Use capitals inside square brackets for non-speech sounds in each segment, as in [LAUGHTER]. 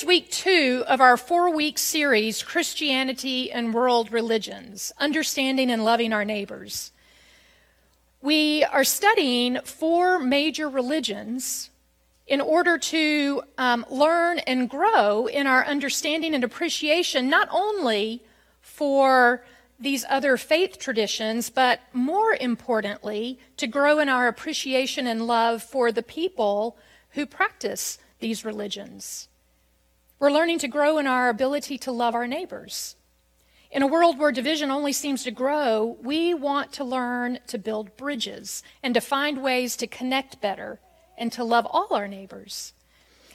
is week two of our four week series, Christianity and World Religions Understanding and Loving Our Neighbors. We are studying four major religions in order to um, learn and grow in our understanding and appreciation, not only for these other faith traditions, but more importantly, to grow in our appreciation and love for the people who practice these religions. We're learning to grow in our ability to love our neighbors. In a world where division only seems to grow, we want to learn to build bridges and to find ways to connect better and to love all our neighbors.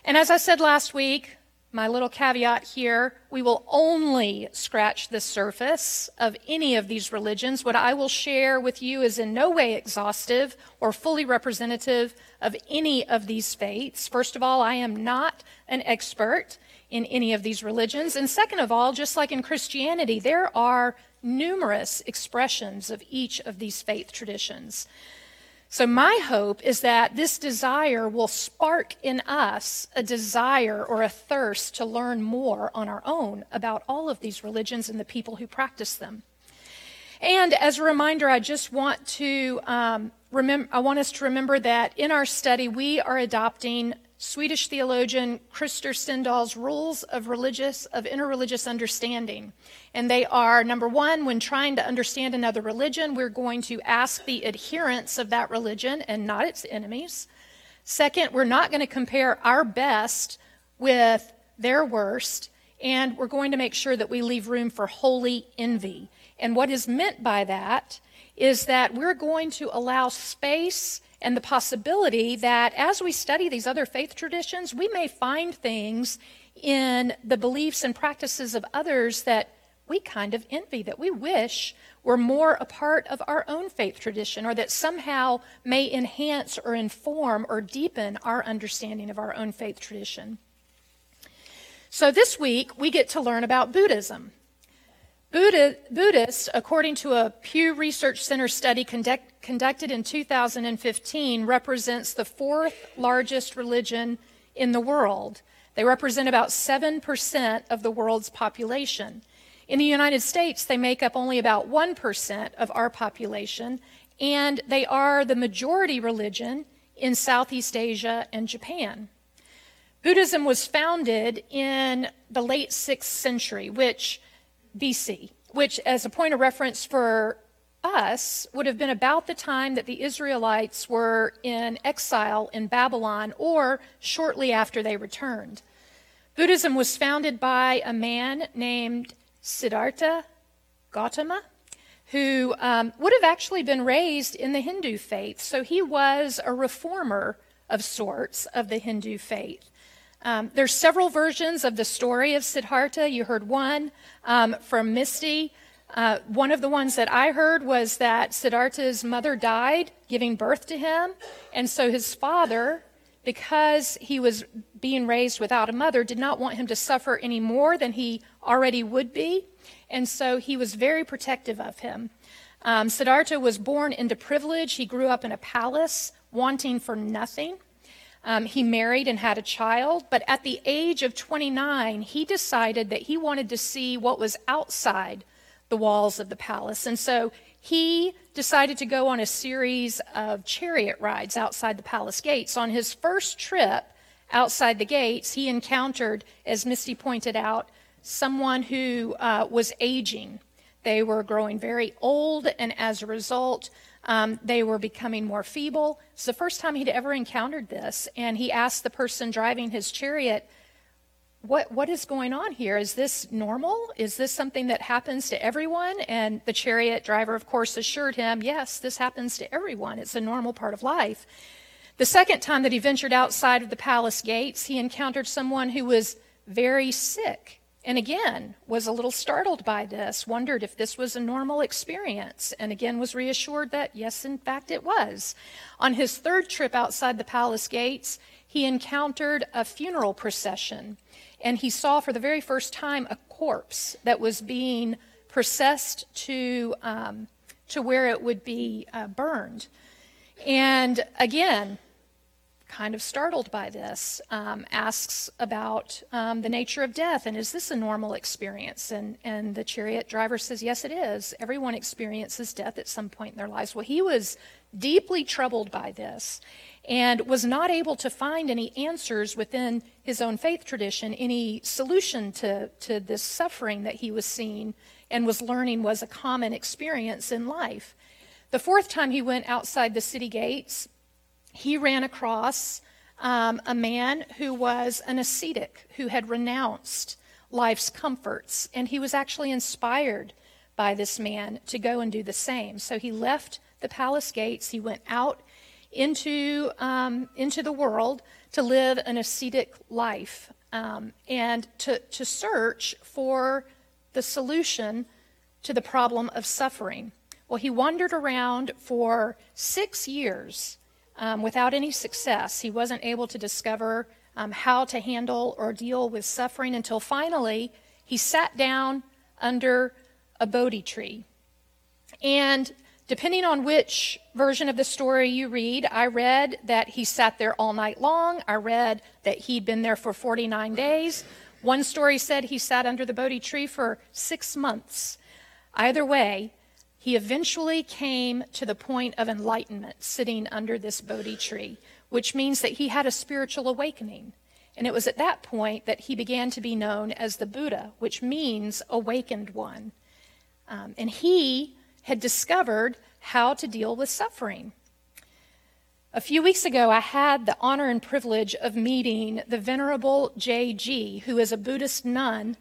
And as I said last week, my little caveat here we will only scratch the surface of any of these religions. What I will share with you is in no way exhaustive or fully representative of any of these faiths. First of all, I am not an expert in any of these religions. And second of all, just like in Christianity, there are numerous expressions of each of these faith traditions. So, my hope is that this desire will spark in us a desire or a thirst to learn more on our own about all of these religions and the people who practice them. And as a reminder, I just want to um, remember, I want us to remember that in our study, we are adopting Swedish theologian Krister Stendahl's rules of religious of interreligious understanding. And they are number 1 when trying to understand another religion we're going to ask the adherents of that religion and not its enemies. Second, we're not going to compare our best with their worst and we're going to make sure that we leave room for holy envy. And what is meant by that is that we're going to allow space and the possibility that as we study these other faith traditions, we may find things in the beliefs and practices of others that we kind of envy, that we wish were more a part of our own faith tradition, or that somehow may enhance or inform or deepen our understanding of our own faith tradition. So this week, we get to learn about Buddhism. Buddhists, according to a Pew Research Center study conduct, conducted in 2015, represents the fourth largest religion in the world. They represent about 7% of the world's population. In the United States, they make up only about 1% of our population, and they are the majority religion in Southeast Asia and Japan. Buddhism was founded in the late 6th century, which BC, which, as a point of reference for us, would have been about the time that the Israelites were in exile in Babylon or shortly after they returned. Buddhism was founded by a man named Siddhartha Gautama, who um, would have actually been raised in the Hindu faith. So he was a reformer of sorts of the Hindu faith. Um, there's several versions of the story of Siddhartha. You heard one um, from Misty. Uh, one of the ones that I heard was that Siddhartha's mother died giving birth to him, and so his father, because he was being raised without a mother, did not want him to suffer any more than he already would be, and so he was very protective of him. Um, Siddhartha was born into privilege. He grew up in a palace, wanting for nothing. Um, he married and had a child, but at the age of 29, he decided that he wanted to see what was outside the walls of the palace. And so he decided to go on a series of chariot rides outside the palace gates. On his first trip outside the gates, he encountered, as Misty pointed out, someone who uh, was aging. They were growing very old, and as a result, um, they were becoming more feeble. It's the first time he'd ever encountered this. And he asked the person driving his chariot, what, what is going on here? Is this normal? Is this something that happens to everyone? And the chariot driver, of course, assured him, yes, this happens to everyone. It's a normal part of life. The second time that he ventured outside of the palace gates, he encountered someone who was very sick and again was a little startled by this, wondered if this was a normal experience, and again was reassured that yes, in fact, it was. On his third trip outside the palace gates, he encountered a funeral procession, and he saw for the very first time a corpse that was being processed to, um, to where it would be uh, burned. And again, kind of startled by this, um, asks about um, the nature of death and is this a normal experience? And, and the chariot driver says, Yes, it is. Everyone experiences death at some point in their lives. Well, he was deeply troubled by this and was not able to find any answers within his own faith tradition, any solution to, to this suffering that he was seeing and was learning was a common experience in life. The fourth time he went outside the city gates, he ran across um, a man who was an ascetic who had renounced life's comforts, and he was actually inspired by this man to go and do the same. So he left the palace gates, he went out into, um, into the world to live an ascetic life um, and to, to search for the solution to the problem of suffering. Well, he wandered around for six years um, without any success. He wasn't able to discover um, how to handle or deal with suffering until finally he sat down under a Bodhi tree. And depending on which version of the story you read, I read that he sat there all night long. I read that he'd been there for 49 days. One story said he sat under the Bodhi tree for six months. Either way, he eventually came to the point of enlightenment sitting under this Bodhi tree, which means that he had a spiritual awakening. And it was at that point that he began to be known as the Buddha, which means awakened one. Um, and he had discovered how to deal with suffering. A few weeks ago, I had the honor and privilege of meeting the Venerable J.G., who is a Buddhist nun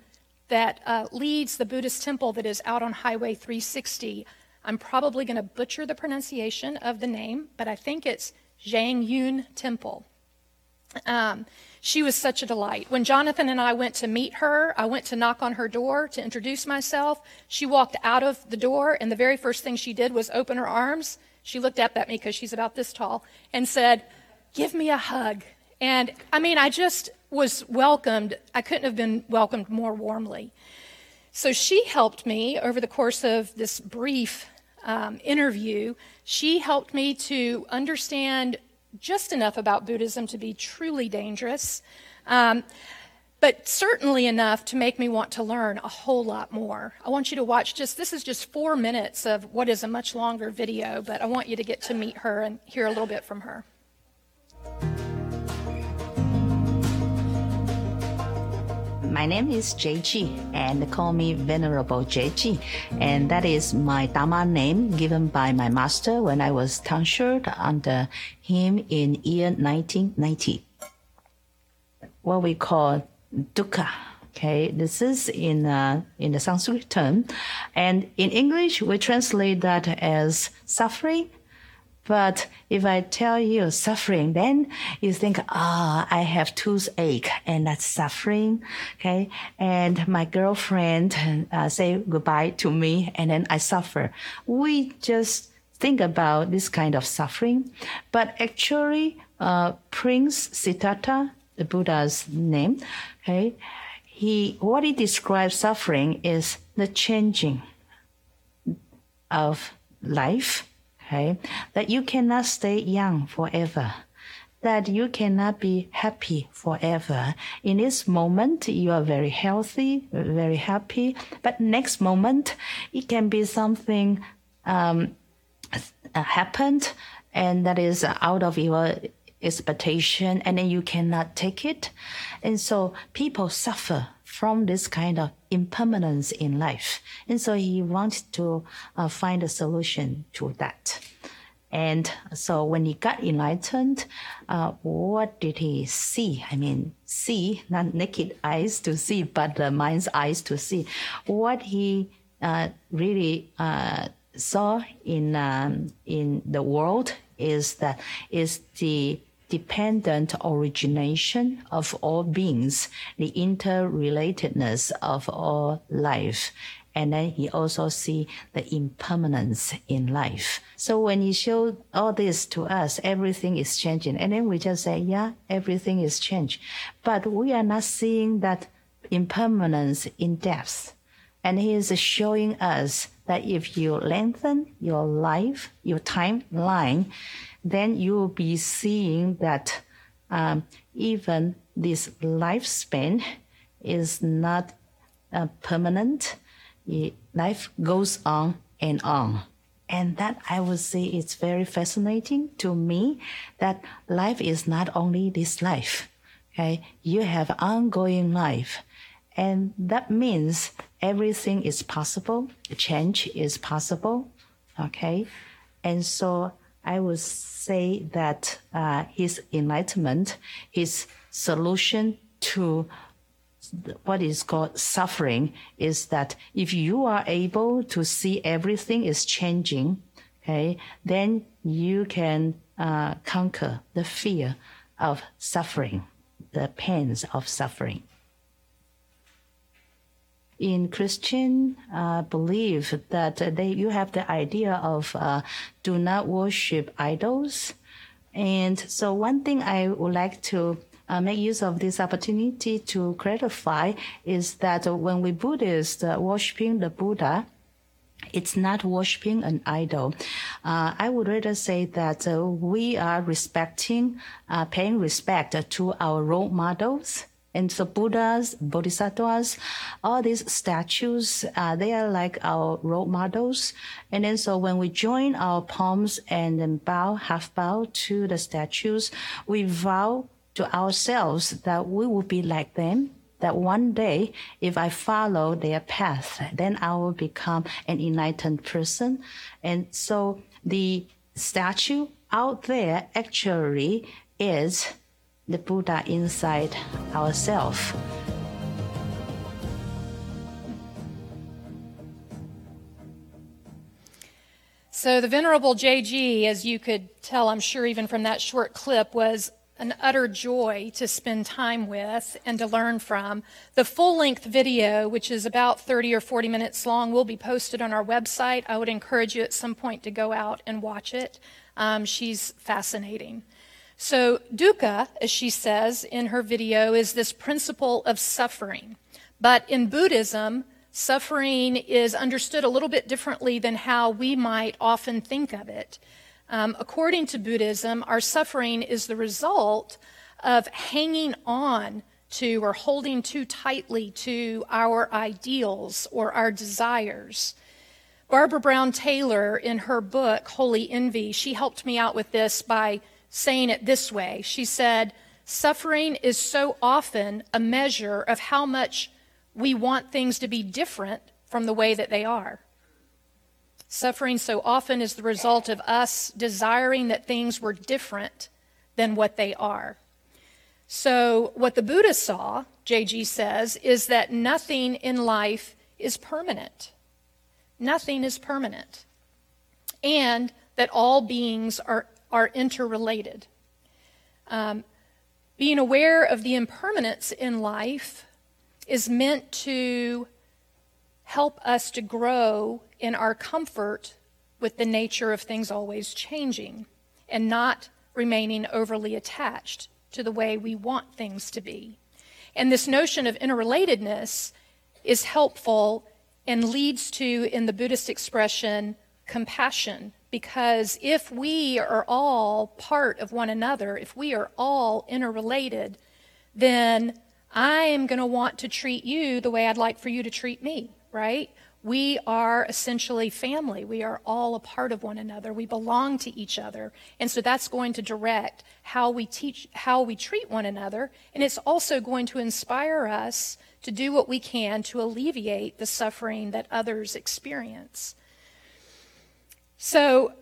that uh, leads the Buddhist temple that is out on Highway 360. I'm probably going to butcher the pronunciation of the name, but I think it's Zhang Yun Temple. Um, she was such a delight. When Jonathan and I went to meet her, I went to knock on her door to introduce myself. She walked out of the door, and the very first thing she did was open her arms. She looked up at me because she's about this tall and said, Give me a hug. And I mean, I just was welcomed. I couldn't have been welcomed more warmly. So she helped me over the course of this brief um, interview. She helped me to understand just enough about Buddhism to be truly dangerous, um, but certainly enough to make me want to learn a whole lot more. I want you to watch just this is just four minutes of what is a much longer video, but I want you to get to meet her and hear a little bit from her. My name is JG and call me Venerable JG. And that is my Dharma name given by my master when I was tonsured under him in year 1990. What we call dukkha. Okay, this is in uh, in the Sanskrit term, and in English we translate that as suffering but if I tell you suffering, then you think, ah, oh, I have toothache and that's suffering. Okay. And my girlfriend uh, say goodbye to me and then I suffer. We just think about this kind of suffering. But actually, uh, Prince Siddhartha, the Buddha's name, okay, he, what he describes suffering is the changing of life okay? That you cannot stay young forever. That you cannot be happy forever. In this moment, you are very healthy, very happy. But next moment, it can be something um, happened, and that is out of your expectation, and then you cannot take it. And so people suffer from this kind of impermanence in life. And so he wants to uh, find a solution to that. And so when he got enlightened, uh, what did he see? I mean, see, not naked eyes to see, but the mind's eyes to see. What he uh, really uh, saw in um, in the world is that is the dependent origination of all beings, the interrelatedness of all life. And then he also see the impermanence in life. So when he showed all this to us, everything is changing. And then we just say, yeah, everything is changed. But we are not seeing that impermanence in depth. And he is showing us that if you lengthen your life, your timeline, then you will be seeing that um, even this lifespan is not uh, permanent. Life goes on and on. And that I would say it's very fascinating to me that life is not only this life. Okay, you have ongoing life, and that means everything is possible. Change is possible. Okay, and so I would say that uh, his enlightenment, his solution to what is called suffering is that if you are able to see everything is changing, okay, then you can uh, conquer the fear of suffering, the pains of suffering. In Christian uh, belief that they, you have the idea of uh, do not worship idols. And so one thing I would like to uh, make use of this opportunity to clarify is that when we Buddhists uh, worshiping the Buddha, it's not worshiping an idol. Uh, I would rather say that uh, we are respecting, uh, paying respect to our role models. And so Buddhas, Bodhisattvas, all these statues, uh, they are like our role models. And then so when we join our palms and then bow, half bow to the statues, we vow to ourselves that we will be like them, that one day, if I follow their path, then I will become an enlightened person. And so the statue out there actually is the Buddha inside ourselves. So, the Venerable JG, as you could tell, I'm sure even from that short clip, was an utter joy to spend time with and to learn from. The full length video, which is about 30 or 40 minutes long, will be posted on our website. I would encourage you at some point to go out and watch it. Um, she's fascinating. So, dukkha, as she says in her video, is this principle of suffering. But in Buddhism, suffering is understood a little bit differently than how we might often think of it. Um, according to Buddhism, our suffering is the result of hanging on to or holding too tightly to our ideals or our desires. Barbara Brown Taylor, in her book, Holy Envy, she helped me out with this by saying it this way. She said, Suffering is so often a measure of how much we want things to be different from the way that they are. Suffering so often is the result of us desiring that things were different than what they are. So, what the Buddha saw, JG says, is that nothing in life is permanent. Nothing is permanent. And that all beings are, are interrelated. Um, being aware of the impermanence in life is meant to help us to grow in our comfort with the nature of things always changing and not remaining overly attached to the way we want things to be. And this notion of interrelatedness is helpful and leads to, in the Buddhist expression, compassion. Because if we are all part of one another, if we are all interrelated, then I am going to want to treat you the way I'd like for you to treat me, right? We are essentially family. We are all a part of one another. We belong to each other. And so that's going to direct how we teach, how we treat one another. And it's also going to inspire us to do what we can to alleviate the suffering that others experience. So,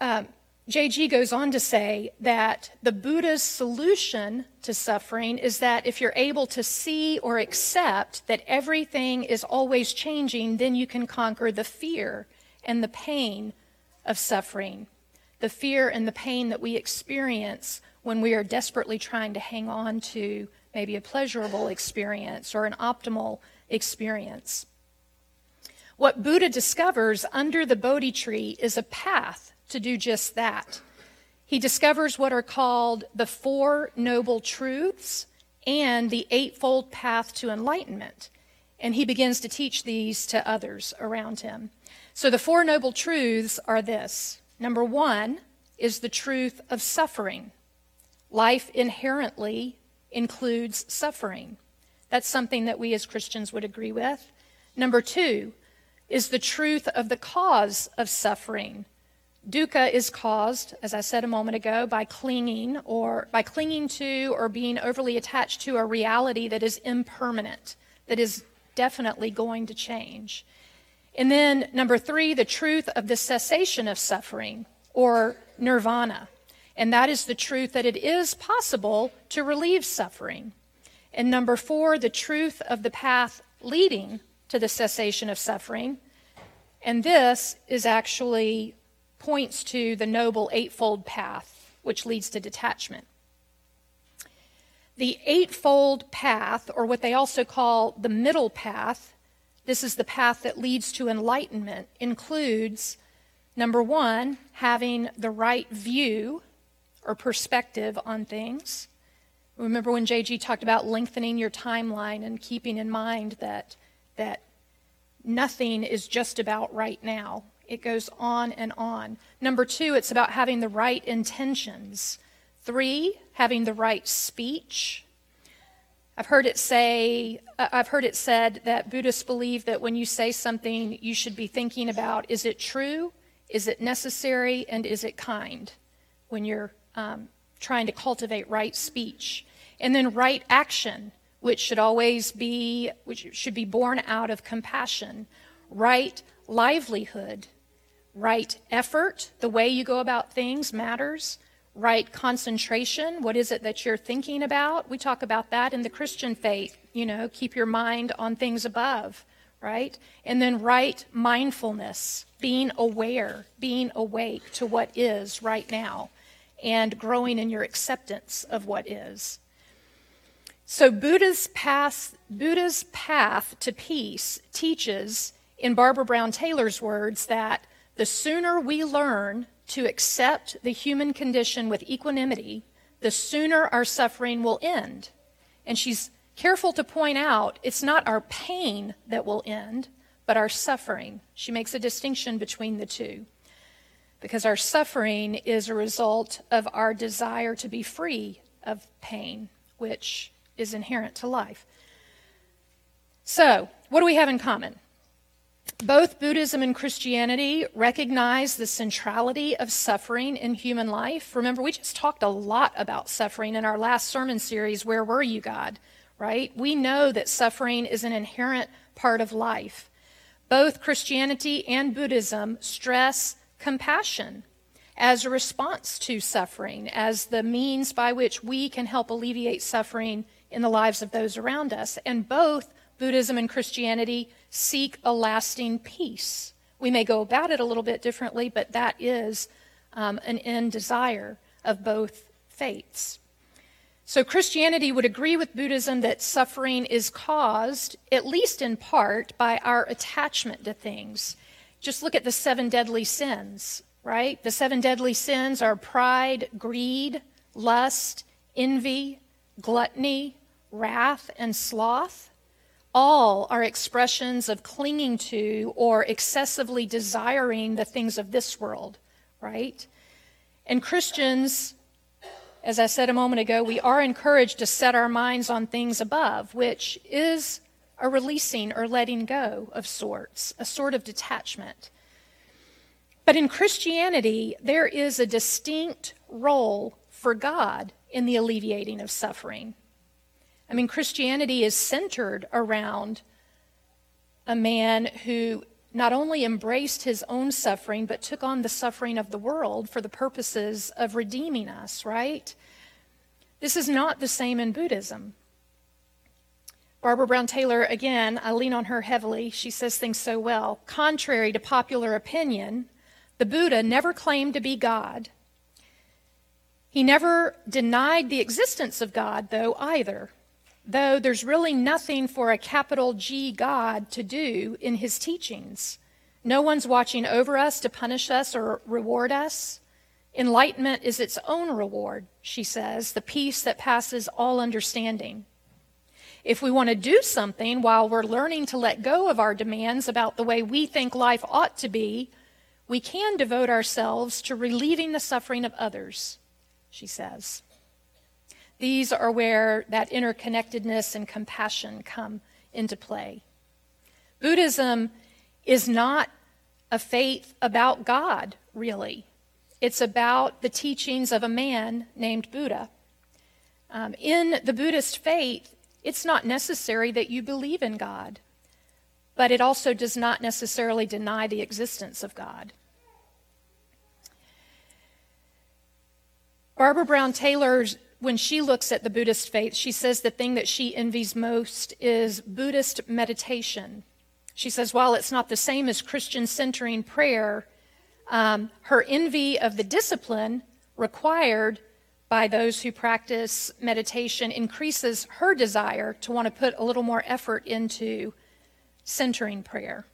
um, JG goes on to say that the Buddha's solution to suffering is that if you're able to see or accept that everything is always changing, then you can conquer the fear and the pain of suffering. The fear and the pain that we experience when we are desperately trying to hang on to maybe a pleasurable experience or an optimal experience. What Buddha discovers under the Bodhi tree is a path to do just that. He discovers what are called the Four Noble Truths and the Eightfold Path to Enlightenment. And he begins to teach these to others around him. So the Four Noble Truths are this number one is the truth of suffering. life inherently includes suffering. That's something that we as Christians would agree with. Number two is the truth of the cause of suffering. Dukkha is caused, as I said a moment ago, by clinging or by clinging to or being overly attached to a reality that is impermanent, that is definitely going to change. And then number three, the truth of the cessation of suffering or nirvana. And that is the truth that it is possible to relieve suffering. And number four, the truth of the path leading to the cessation of suffering. And this is actually points to the Noble Eightfold Path, which leads to detachment. The Eightfold Path, or what they also call the Middle Path, this is the path that leads to enlightenment, includes number one, having the right view or perspective on things. Remember when JG talked about lengthening your timeline and keeping in mind that, that nothing is just about right now. It goes on and on. Number two, it's about having the right intentions. Three, having the right speech. I've heard it say, I've heard it said that Buddhists believe that when you say something, you should be thinking about is it true, is it necessary, and is it kind when you're um, trying to cultivate right speech. And then right action, which should always be, which should be born out of compassion. Right livelihood, right effort, the way you go about things matters. Right concentration, what is it that you're thinking about? We talk about that in the Christian faith, you know, keep your mind on things above, right? And then right mindfulness, being aware, being awake to what is right now, and growing in your acceptance of what is. So Buddha's path, Buddha's path to peace teaches, in Barbara Brown Taylor's words, that the sooner we learn to accept the human condition with equanimity, the sooner our suffering will end. And she's careful to point out it's not our pain that will end, but our suffering. She makes a distinction between the two. Because our suffering is a result of our desire to be free of pain, which is inherent to life. So, what do we have in common? Both Buddhism and Christianity recognize the centrality of suffering in human life. Remember, we just talked a lot about suffering in our last sermon series, Where Were You, God? Right? We know that suffering is an inherent part of life. Both Christianity and Buddhism stress compassion as a response to suffering, as the means by which we can help alleviate suffering in the lives of those around us. And both Buddhism and Christianity seek a lasting peace. We may go about it a little bit differently, but that is um, an end desire of both faiths. So, Christianity would agree with Buddhism that suffering is caused, at least in part, by our attachment to things. Just look at the seven deadly sins, right? The seven deadly sins are pride, greed, lust, envy, gluttony, wrath, and sloth all are expressions of clinging to or excessively desiring the things of this world, right? And Christians, as I said a moment ago, we are encouraged to set our minds on things above, which is a releasing or letting go of sorts, a sort of detachment. But in Christianity, there is a distinct role for God in the alleviating of suffering. I mean, Christianity is centered around a man who not only embraced his own suffering, but took on the suffering of the world for the purposes of redeeming us, right? This is not the same in Buddhism. Barbara Brown Taylor, again, I lean on her heavily. She says things so well. Contrary to popular opinion, the Buddha never claimed to be God. He never denied the existence of God, though, either though there's really nothing for a capital G God to do in his teachings. No one's watching over us to punish us or reward us. Enlightenment is its own reward, she says, the peace that passes all understanding. If we want to do something while we're learning to let go of our demands about the way we think life ought to be, we can devote ourselves to relieving the suffering of others, she says. These are where that interconnectedness and compassion come into play. Buddhism is not a faith about God, really. It's about the teachings of a man named Buddha. Um, in the Buddhist faith, it's not necessary that you believe in God, but it also does not necessarily deny the existence of God. Barbara Brown Taylor, when she looks at the Buddhist faith, she says the thing that she envies most is Buddhist meditation. She says, while it's not the same as Christian centering prayer, um, her envy of the discipline required by those who practice meditation increases her desire to want to put a little more effort into centering prayer.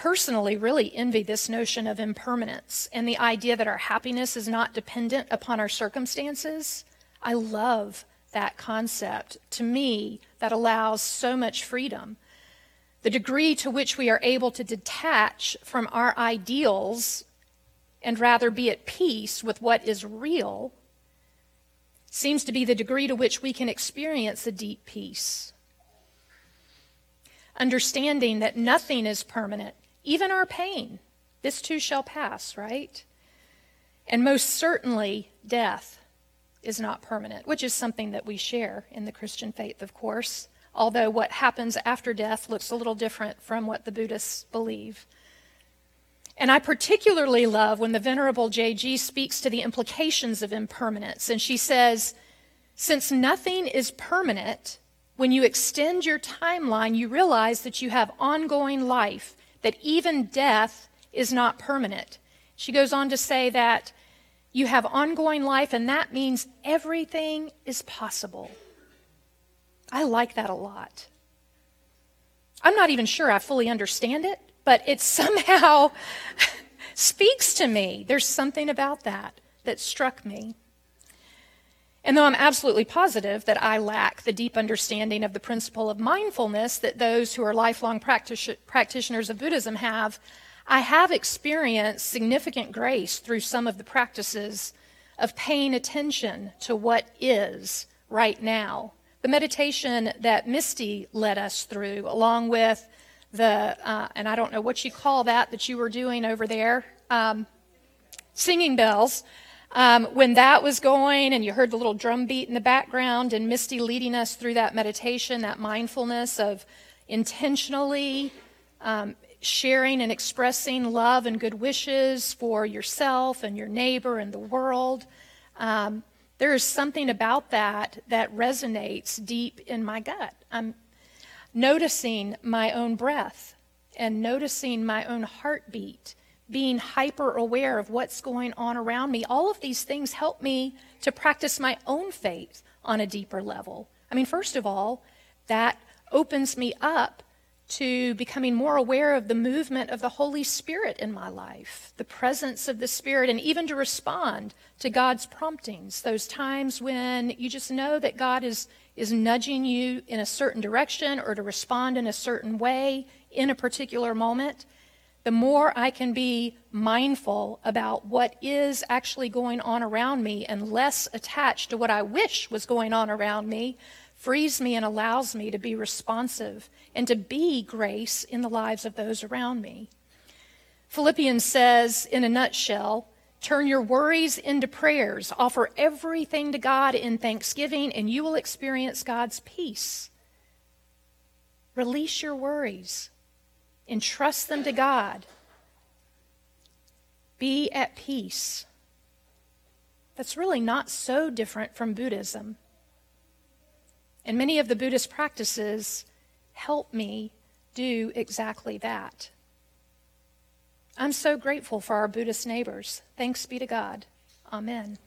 Personally really envy this notion of impermanence and the idea that our happiness is not dependent upon our circumstances. I love that concept. To me, that allows so much freedom. The degree to which we are able to detach from our ideals and rather be at peace with what is real seems to be the degree to which we can experience a deep peace understanding that nothing is permanent, even our pain. This too shall pass, right? And most certainly, death is not permanent, which is something that we share in the Christian faith, of course, although what happens after death looks a little different from what the Buddhists believe. And I particularly love when the Venerable J.G. speaks to the implications of impermanence. And she says, Since nothing is permanent, when you extend your timeline, you realize that you have ongoing life, that even death is not permanent. She goes on to say that you have ongoing life, and that means everything is possible. I like that a lot. I'm not even sure I fully understand it, but it [LAUGHS] somehow [LAUGHS] speaks to me. There's something about that that struck me. And though I'm absolutely positive that I lack the deep understanding of the principle of mindfulness that those who are lifelong practitioners of Buddhism have, I have experienced significant grace through some of the practices of paying attention to what is right now. The meditation that Misty led us through, along with the, uh, and I don't know what you call that that you were doing over there, um, singing bells. Um, when that was going and you heard the little drum beat in the background and Misty leading us through that meditation, that mindfulness of intentionally um, sharing and expressing love and good wishes for yourself and your neighbor and the world. Um, there is something about that that resonates deep in my gut. I'm noticing my own breath and noticing my own heartbeat being hyper aware of what's going on around me. All of these things help me to practice my own faith on a deeper level. I mean, first of all, that opens me up to becoming more aware of the movement of the Holy Spirit in my life, the presence of the Spirit, and even to respond to God's promptings. Those times when you just know that God is, is nudging you in a certain direction or to respond in a certain way in a particular moment the more I can be mindful about what is actually going on around me and less attached to what I wish was going on around me, frees me and allows me to be responsive and to be grace in the lives of those around me. Philippians says, in a nutshell, turn your worries into prayers, offer everything to God in thanksgiving, and you will experience God's peace. Release your worries entrust them to God. Be at peace. That's really not so different from Buddhism. And many of the Buddhist practices help me do exactly that. I'm so grateful for our Buddhist neighbors. Thanks be to God. Amen.